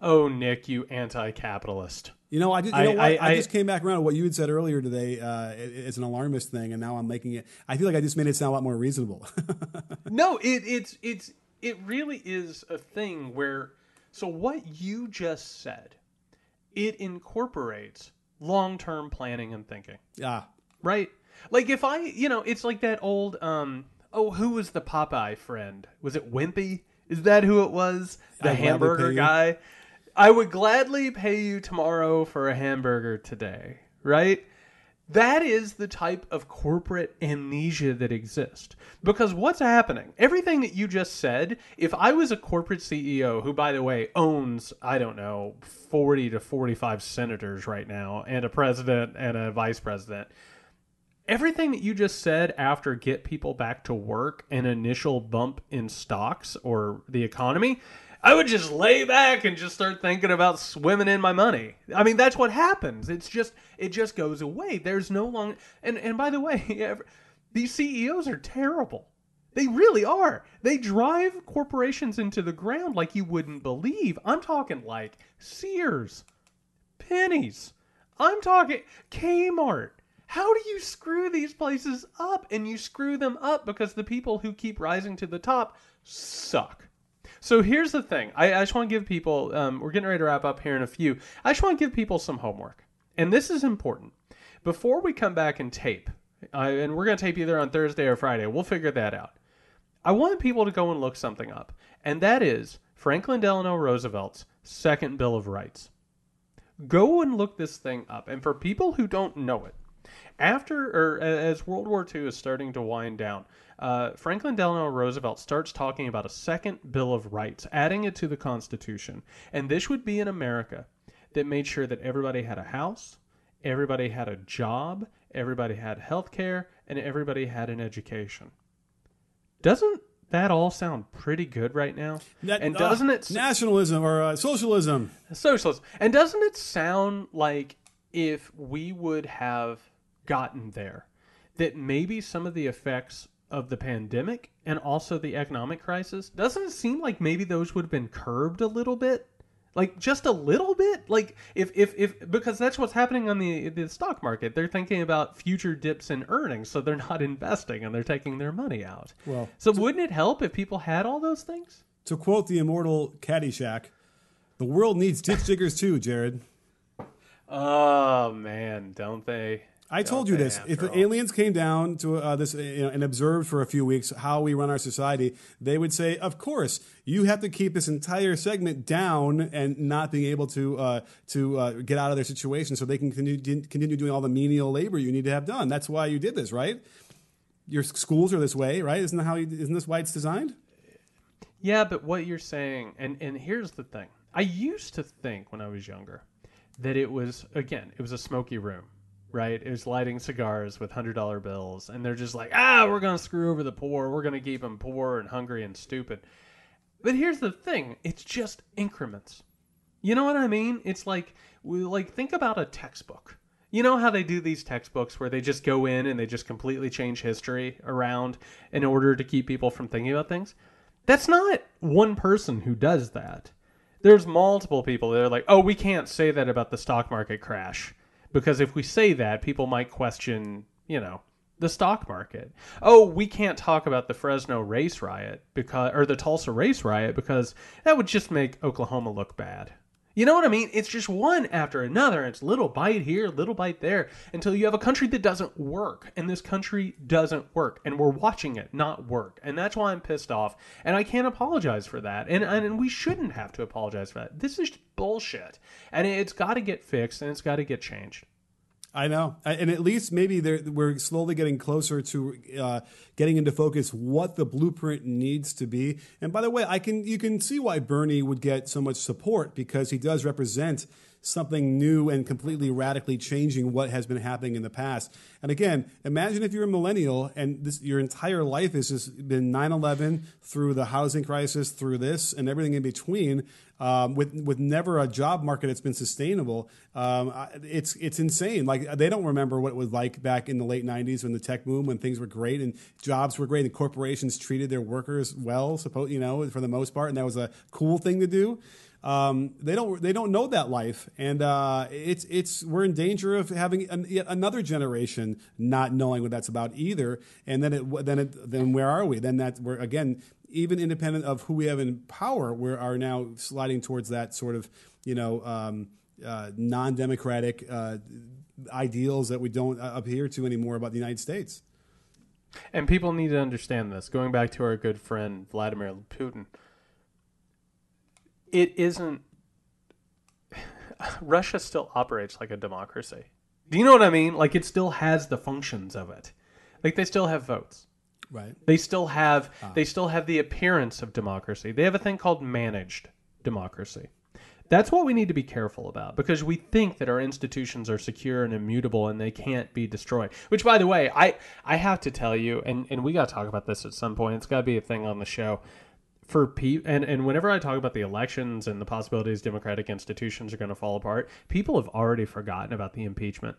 Oh, Nick, you anti capitalist. You know, I, just, you know I, I, I, just came back around to what you had said earlier today. Uh, it's an alarmist thing, and now I'm making it. I feel like I just made it sound a lot more reasonable. no, it, it's it's it really is a thing where. So what you just said, it incorporates long-term planning and thinking. Yeah. Right. Like if I, you know, it's like that old. um Oh, who was the Popeye friend? Was it Wimpy? Is that who it was? The hamburger guy. I would gladly pay you tomorrow for a hamburger today, right? That is the type of corporate amnesia that exists. Because what's happening? Everything that you just said, if I was a corporate CEO who, by the way, owns, I don't know, 40 to 45 senators right now, and a president and a vice president, everything that you just said after get people back to work, an initial bump in stocks or the economy, I would just lay back and just start thinking about swimming in my money. I mean, that's what happens. It's just it just goes away. There's no long and and by the way, these CEOs are terrible. They really are. They drive corporations into the ground like you wouldn't believe. I'm talking like Sears, Penney's. I'm talking Kmart. How do you screw these places up? And you screw them up because the people who keep rising to the top suck. So here's the thing. I, I just want to give people, um, we're getting ready to wrap up here in a few. I just want to give people some homework. And this is important. Before we come back and tape, and we're going to tape either on Thursday or Friday, we'll figure that out. I want people to go and look something up. And that is Franklin Delano Roosevelt's Second Bill of Rights. Go and look this thing up. And for people who don't know it, after or as World War II is starting to wind down, uh, Franklin Delano Roosevelt starts talking about a second Bill of Rights, adding it to the Constitution. And this would be in America that made sure that everybody had a house, everybody had a job, everybody had health care, and everybody had an education. Doesn't that all sound pretty good right now? That, and doesn't uh, it nationalism or uh, socialism? Socialism. And doesn't it sound like if we would have gotten there that maybe some of the effects of the pandemic and also the economic crisis doesn't it seem like maybe those would have been curbed a little bit? Like just a little bit? Like if if if because that's what's happening on the the stock market. They're thinking about future dips in earnings so they're not investing and they're taking their money out. Well, so wouldn't it help if people had all those things? To quote the immortal Caddyshack, the world needs ditch diggers too, Jared. oh man. Don't they I told you this. If the all? aliens came down to uh, this uh, you know, and observed for a few weeks how we run our society, they would say, "Of course, you have to keep this entire segment down and not being able to uh, to uh, get out of their situation, so they can continue, continue doing all the menial labor you need to have done. That's why you did this, right? Your schools are this way, right? Isn't that how? You, isn't this why it's designed? Yeah, but what you're saying, and and here's the thing. I used to think when I was younger that it was again, it was a smoky room, right? is lighting cigars with hundred dollar bills, and they're just like, ah, we're gonna screw over the poor. We're gonna keep them poor and hungry and stupid. But here's the thing: it's just increments. You know what I mean? It's like we like think about a textbook. You know how they do these textbooks where they just go in and they just completely change history around in order to keep people from thinking about things? That's not one person who does that. There's multiple people that are like, "Oh, we can't say that about the stock market crash because if we say that, people might question, you know, the stock market. Oh, we can't talk about the Fresno race riot because or the Tulsa race riot because that would just make Oklahoma look bad. You know what I mean? It's just one after another. It's little bite here, little bite there until you have a country that doesn't work. And this country doesn't work. And we're watching it not work. And that's why I'm pissed off. And I can't apologize for that. And, and we shouldn't have to apologize for that. This is bullshit. And it's got to get fixed and it's got to get changed. I know, and at least maybe we're slowly getting closer to uh, getting into focus what the blueprint needs to be. And by the way, I can you can see why Bernie would get so much support because he does represent something new and completely radically changing what has been happening in the past. And again, imagine if you're a millennial and this your entire life has just been 9/11 through the housing crisis, through this, and everything in between um, with with never a job market that's been sustainable. Um, it's it's insane. Like they don't remember what it was like back in the late '90s when the tech boom, when things were great and jobs were great, and corporations treated their workers well. Suppose you know for the most part, and that was a cool thing to do. Um, they don't they don't know that life, and uh, it's it's we're in danger of having an, yet another generation not knowing what that's about either. And then it then it then where are we? Then that we're again even independent of who we have in power, we are now sliding towards that sort of you know um, uh, non-democratic uh, ideals that we don't uh, adhere to anymore about the United States. And people need to understand this. Going back to our good friend Vladimir Putin, it isn't. Russia still operates like a democracy. Do you know what I mean? Like it still has the functions of it. Like they still have votes. Right. They still have ah. they still have the appearance of democracy. They have a thing called managed democracy. That's what we need to be careful about because we think that our institutions are secure and immutable and they can't be destroyed. Which by the way, I I have to tell you and and we got to talk about this at some point. It's got to be a thing on the show. For pe- and and whenever I talk about the elections and the possibilities democratic institutions are going to fall apart, people have already forgotten about the impeachment.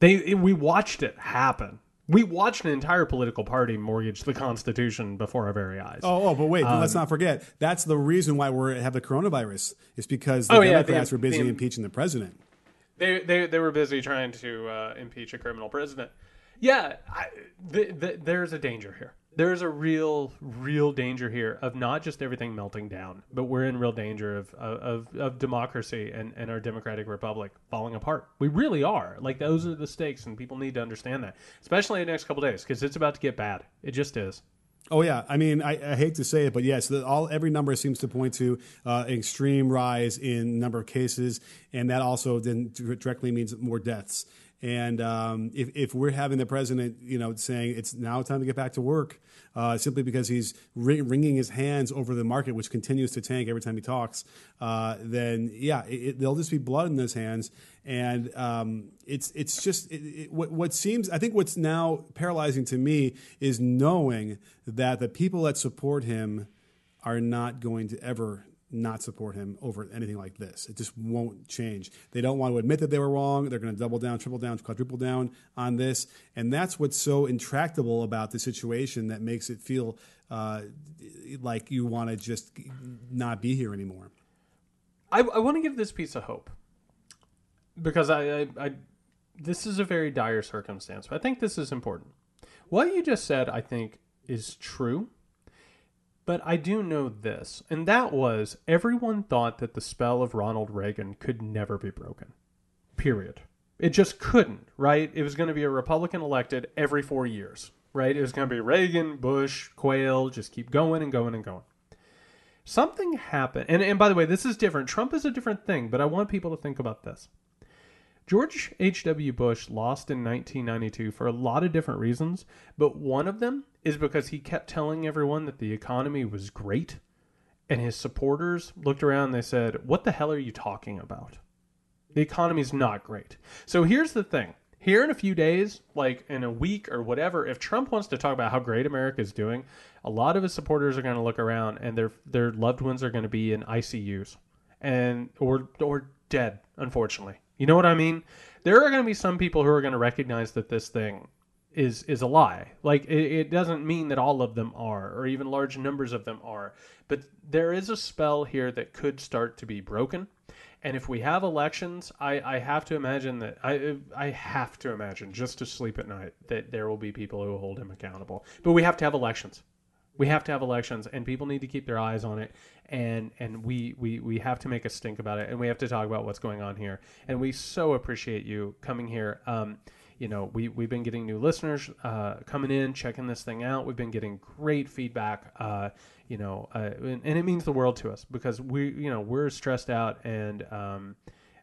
They we watched it happen. We watched an entire political party mortgage the Constitution before our very eyes. Oh, oh, but wait, let's Um, not forget. That's the reason why we have the coronavirus. Is because the Oh, yeah, the- Democrats were busy the- impeaching the president. They, they they were busy trying to uh, impeach a criminal president. Yeah, I, th- th- there's a danger here. There's a real, real danger here of not just everything melting down, but we're in real danger of of, of democracy and, and our democratic republic falling apart. We really are. Like those are the stakes, and people need to understand that, especially in the next couple days, because it's about to get bad. It just is. Oh yeah, I mean, I, I hate to say it, but yes, the, all every number seems to point to uh, extreme rise in number of cases, and that also then directly means more deaths. And um, if, if we're having the president, you know, saying it's now time to get back to work, uh, simply because he's ring, wringing his hands over the market, which continues to tank every time he talks, uh, then yeah, it, it, there'll just be blood in those hands. And um, it's it's just it, what, what seems. I think what's now paralyzing to me is knowing that the people that support him are not going to ever not support him over anything like this. It just won't change. They don't want to admit that they were wrong. They're going to double down, triple down, quadruple down on this. And that's what's so intractable about the situation that makes it feel uh, like you want to just not be here anymore. I, I want to give this piece of hope because I, I, I this is a very dire circumstance. But I think this is important. What you just said, I think, is true. But I do know this, and that was everyone thought that the spell of Ronald Reagan could never be broken. Period. It just couldn't, right? It was going to be a Republican elected every four years, right? It was going to be Reagan, Bush, Quayle, just keep going and going and going. Something happened. And, and by the way, this is different. Trump is a different thing, but I want people to think about this. George H.W. Bush lost in 1992 for a lot of different reasons, but one of them is because he kept telling everyone that the economy was great, and his supporters looked around and they said, What the hell are you talking about? The economy's not great. So here's the thing. Here in a few days, like in a week or whatever, if Trump wants to talk about how great America is doing, a lot of his supporters are going to look around and their their loved ones are going to be in ICUs and or or dead, unfortunately. You know what I mean? There are going to be some people who are going to recognize that this thing is is a lie. Like it, it, doesn't mean that all of them are, or even large numbers of them are. But there is a spell here that could start to be broken. And if we have elections, I, I have to imagine that I I have to imagine just to sleep at night that there will be people who hold him accountable. But we have to have elections. We have to have elections, and people need to keep their eyes on it. And and we we we have to make a stink about it, and we have to talk about what's going on here. And we so appreciate you coming here. Um, you know, we we've been getting new listeners uh, coming in, checking this thing out. We've been getting great feedback. Uh, you know, uh, and, and, it means the world to us because we you know we're stressed out and um,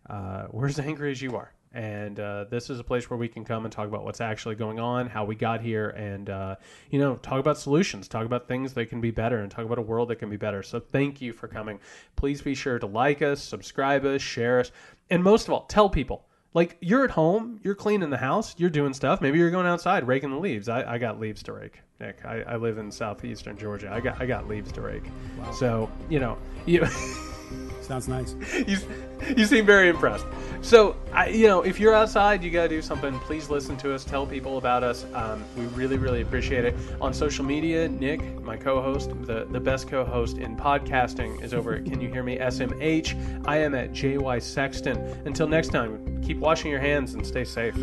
uh, we're as angry as you are and uh, this is a place where we can come and talk about what's actually going on, how we got here, and uh, you know, talk about solutions, talk about things that can be better, and talk about a world that can be better. So thank you for coming. Please be sure to like us, subscribe us, share us, and most of all, tell people. Like you're at home, you're cleaning the house, you're doing stuff. Maybe you're going outside raking the leaves. I, I got leaves to rake, Nick. I, I live in southeastern Georgia. I got I got leaves to rake. Wow. So you know you. Sounds nice. you, you seem very impressed. So, I, you know, if you're outside, you got to do something. Please listen to us. Tell people about us. Um, we really, really appreciate it. On social media, Nick, my co-host, the, the best co-host in podcasting, is over at Can You Hear Me SMH. I am at JY Sexton. Until next time, keep washing your hands and stay safe.